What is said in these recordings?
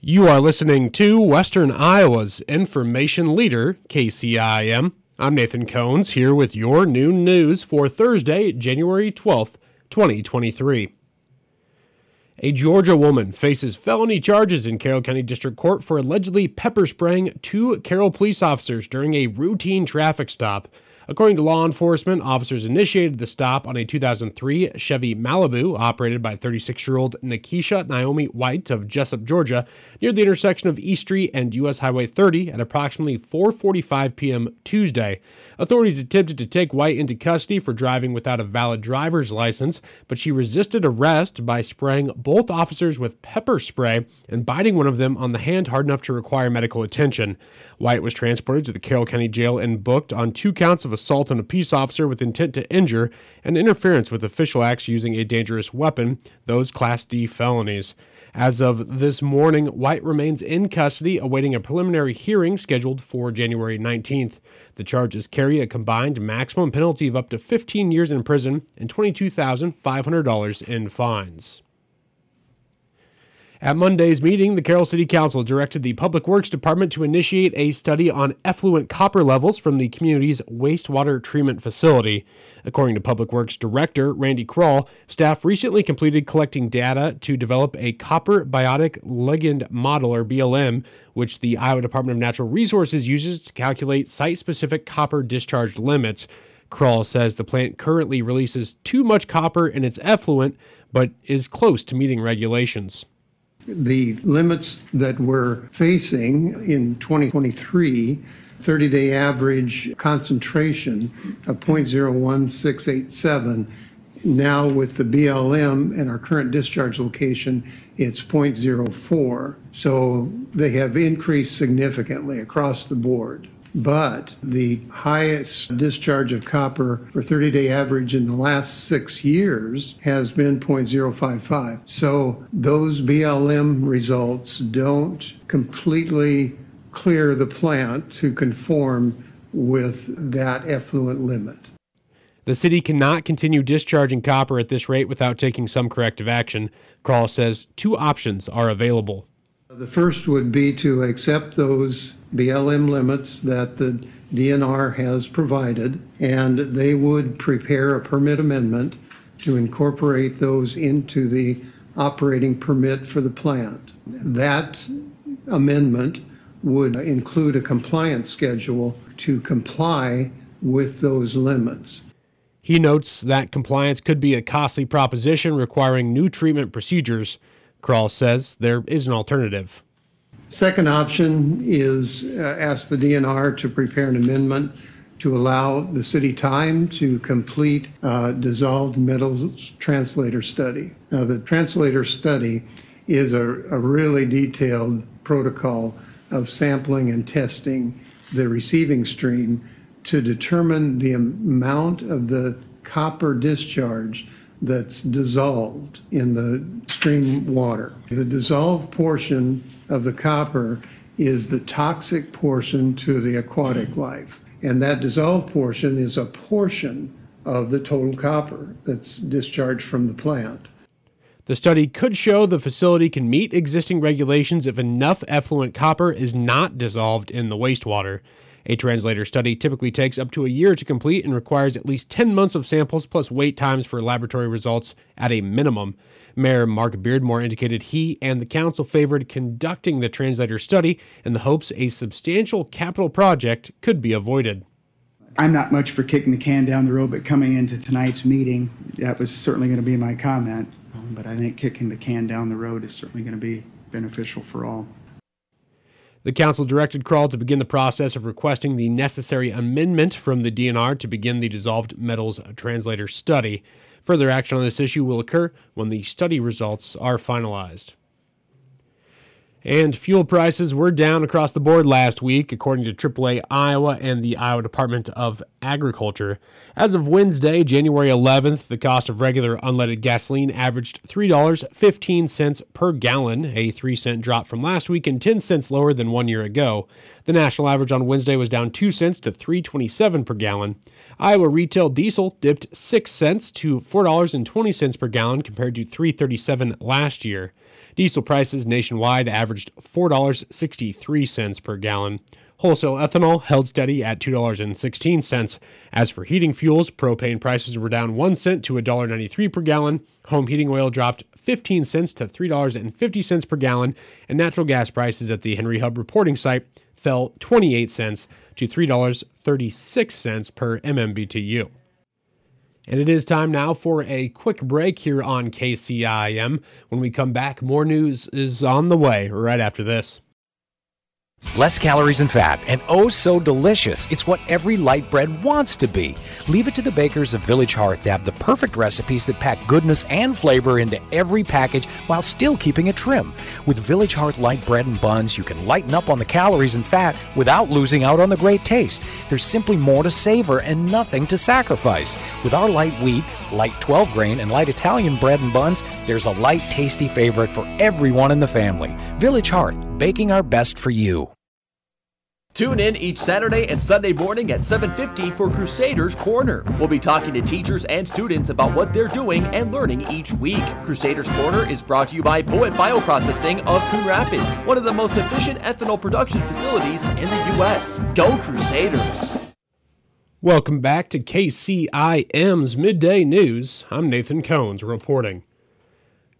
You are listening to Western Iowa's information leader, KCIM. I'm Nathan Cones here with your noon news for Thursday, January 12th, 2023. A Georgia woman faces felony charges in Carroll County District Court for allegedly pepper spraying two Carroll police officers during a routine traffic stop. According to law enforcement, officers initiated the stop on a 2003 Chevy Malibu operated by 36 year old Nikisha Naomi White of Jesup, Georgia, near the intersection of East Street and U.S. Highway 30 at approximately 4:45 p.m. Tuesday. Authorities attempted to take White into custody for driving without a valid driver's license, but she resisted arrest by spraying both officers with pepper spray and biting one of them on the hand hard enough to require medical attention. White was transported to the Carroll County Jail and booked on two counts of assault on a peace officer with intent to injure and interference with official acts using a dangerous weapon, those Class D felonies. As of this morning, White remains in custody awaiting a preliminary hearing scheduled for January 19th. The charges carry a combined maximum penalty of up to 15 years in prison and $22,500 in fines. At Monday's meeting, the Carroll City Council directed the Public Works Department to initiate a study on effluent copper levels from the community's wastewater treatment facility. According to Public Works Director Randy Krauel, staff recently completed collecting data to develop a copper biotic ligand model, or BLM, which the Iowa Department of Natural Resources uses to calculate site specific copper discharge limits. Krauel says the plant currently releases too much copper in its effluent, but is close to meeting regulations the limits that we're facing in 2023, 30-day average concentration of 0.01687. Now with the BLM and our current discharge location, it's 0.04. So they have increased significantly across the board but the highest discharge of copper for 30 day average in the last six years has been 0.055. So those BLM results don't completely clear the plant to conform with that effluent limit. The city cannot continue discharging copper at this rate without taking some corrective action. Krauel says two options are available. The first would be to accept those BLM limits that the DNR has provided, and they would prepare a permit amendment to incorporate those into the operating permit for the plant. That amendment would include a compliance schedule to comply with those limits. He notes that compliance could be a costly proposition requiring new treatment procedures. Krauel says there is an alternative. Second option is uh, ask the DNR to prepare an amendment to allow the city time to complete uh, dissolved metals translator study. Now, the translator study is a, a really detailed protocol of sampling and testing the receiving stream to determine the amount of the copper discharge that's dissolved in the stream water. The dissolved portion of the copper is the toxic portion to the aquatic life. And that dissolved portion is a portion of the total copper that's discharged from the plant. The study could show the facility can meet existing regulations if enough effluent copper is not dissolved in the wastewater. A translator study typically takes up to a year to complete and requires at least 10 months of samples plus wait times for laboratory results at a minimum. Mayor Mark Beardmore indicated he and the council favored conducting the translator study in the hopes a substantial capital project could be avoided. I'm not much for kicking the can down the road, but coming into tonight's meeting, that was certainly going to be my comment. But I think kicking the can down the road is certainly going to be beneficial for all. The council directed Krauel to begin the process of requesting the necessary amendment from the DNR to begin the dissolved metals translator study. Further action on this issue will occur when the study results are finalized. And fuel prices were down across the board last week, according to AAA Iowa and the Iowa Department of Agriculture. As of Wednesday, January 11th, the cost of regular unleaded gasoline averaged $3.15 per gallon, a 3 cent drop from last week and 10 cents lower than one year ago. The national average on Wednesday was down 2 cents to 3.27 per gallon. Iowa retail diesel dipped 6 cents to $4.20 per gallon compared to 3.37 last year. Diesel prices nationwide averaged $4.63 per gallon. Wholesale ethanol held steady at $2.16. As for heating fuels, propane prices were down 1 cent to $1.93 per gallon. Home heating oil dropped 15 cents to $3.50 per gallon, and natural gas prices at the Henry Hub reporting site fell 28 cents to $3.36 per MMBTU. And it is time now for a quick break here on KCIM. When we come back, more news is on the way right after this. Less calories and fat, and oh so delicious. It's what every light bread wants to be. Leave it to the bakers of Village Hearth to have the perfect recipes that pack goodness and flavor into every package while still keeping it trim. With Village Hearth light bread and buns, you can lighten up on the calories and fat without losing out on the great taste. There's simply more to savor and nothing to sacrifice. With our light wheat, light 12 grain, and light Italian bread and buns, there's a light, tasty favorite for everyone in the family. Village Hearth, baking our best for you. Tune in each Saturday and Sunday morning at 7:50 for Crusaders Corner. We'll be talking to teachers and students about what they're doing and learning each week. Crusaders Corner is brought to you by Poet Bioprocessing of Coon Rapids, one of the most efficient ethanol production facilities in the U.S. Go Crusaders! Welcome back to KCIM's Midday News. I'm Nathan Cones reporting.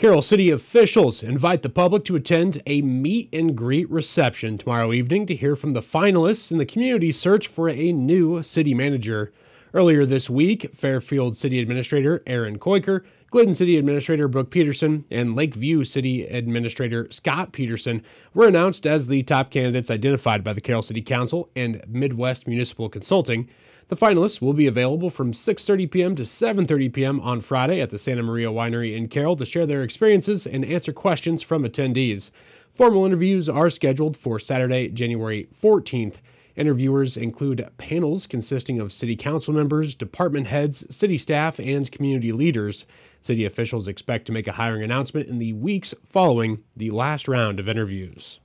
Carroll City officials invite the public to attend a meet and greet reception tomorrow evening to hear from the finalists in the community search for a new city manager. Earlier this week, Fairfield City Administrator Aaron Kooiker, Glidden City Administrator Brooke Peterson, and Lakeview City Administrator Scott Peterson were announced as the top candidates identified by the Carroll City Council and Midwest Municipal Consulting. The finalists will be available from 6:30 p.m. to 7:30 p.m. on Friday at the Santa Maria Winery in Carroll to share their experiences and answer questions from attendees. Formal interviews are scheduled for Saturday, January 14th. Interviewers include panels consisting of city council members, department heads, city staff, and community leaders. City officials expect to make a hiring announcement in the weeks following the last round of interviews.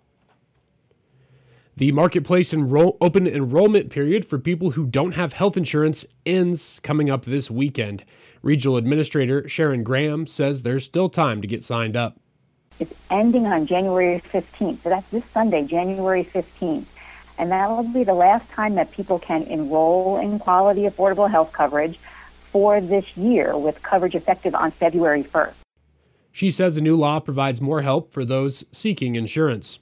The marketplace enroll- open enrollment period for people who don't have health insurance ends coming up this weekend. Regional Administrator Sharon Graham says there's still time to get signed up. It's ending on January 15th, so that's this Sunday, January 15th. And that will be the last time that people can enroll in quality affordable health coverage for this year with coverage effective on February 1st. She says the new law provides more help for those seeking insurance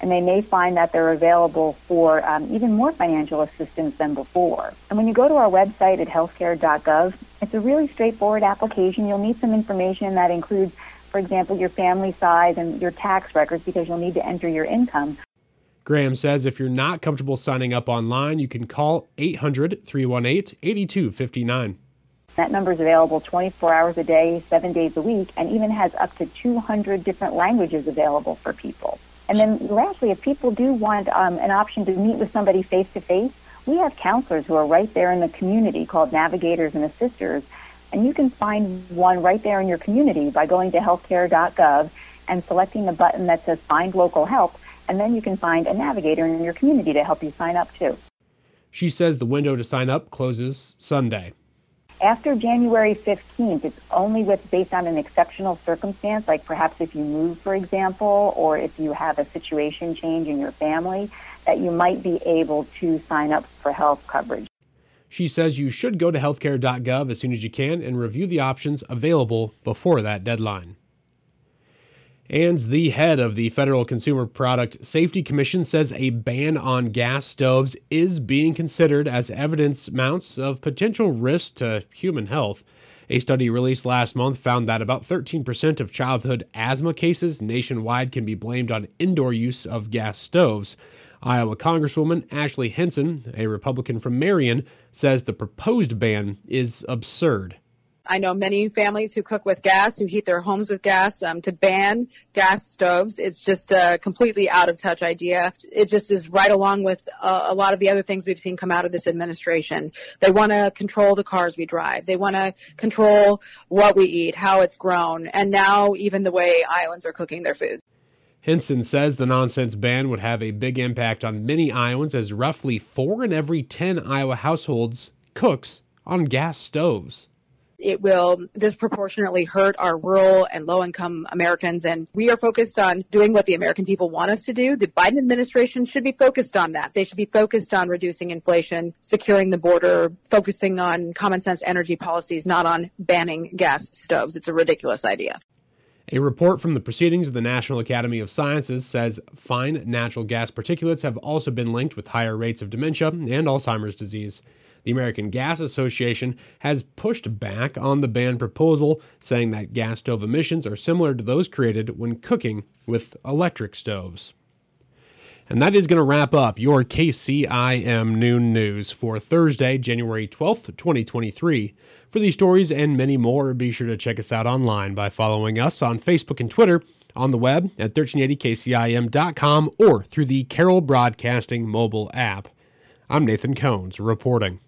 and they may find that they're available for um, even more financial assistance than before. And when you go to our website at healthcare.gov, it's a really straightforward application. You'll need some information that includes, for example, your family size and your tax records because you'll need to enter your income. Graham says if you're not comfortable signing up online, you can call 800 318 8259. That number is available 24 hours a day, seven days a week, and even has up to 200 different languages available for people. And then lastly, if people do want um, an option to meet with somebody face to face, we have counselors who are right there in the community called navigators and assisters. And you can find one right there in your community by going to healthcare.gov and selecting the button that says find local help. And then you can find a navigator in your community to help you sign up too. She says the window to sign up closes Sunday. After January 15th, it's only with based on an exceptional circumstance, like perhaps if you move, for example, or if you have a situation change in your family, that you might be able to sign up for health coverage. She says you should go to healthcare.gov as soon as you can and review the options available before that deadline. And the head of the Federal Consumer Product Safety Commission says a ban on gas stoves is being considered as evidence mounts of potential risk to human health. A study released last month found that about 13% of childhood asthma cases nationwide can be blamed on indoor use of gas stoves. Iowa Congresswoman Ashley Hinson, a Republican from Marion, says the proposed ban is absurd. I know many families who cook with gas, who heat their homes with gas. Um, to ban gas stoves, it's just a completely out of touch idea. It just is right along with a lot of the other things we've seen come out of this administration. They want to control the cars we drive. They want to control what we eat, how it's grown, and now even the way Iowans are cooking their food. Hinson says the nonsense ban would have a big impact on many Iowans as roughly four in every 10 Iowa households cooks on gas stoves it will disproportionately hurt our rural and low income Americans. And we are focused on doing what the American people want us to do. The Biden administration should be focused on that. They should be focused on reducing inflation, securing the border, focusing on common sense energy policies, not on banning gas stoves. It's a ridiculous idea. A report from the Proceedings of the National Academy of Sciences says fine natural gas particulates have also been linked with higher rates of dementia and Alzheimer's disease. The American Gas Association has pushed back on the ban proposal, saying that gas stove emissions are similar to those created when cooking with electric stoves. And that is going to wrap up your KCIM Noon News for Thursday, January 12th, 2023. For these stories and many more, be sure to check us out online by following us on Facebook and Twitter, on the web at 1380kcim.com, or through the Carroll Broadcasting mobile app. I'm Nathan Cones reporting.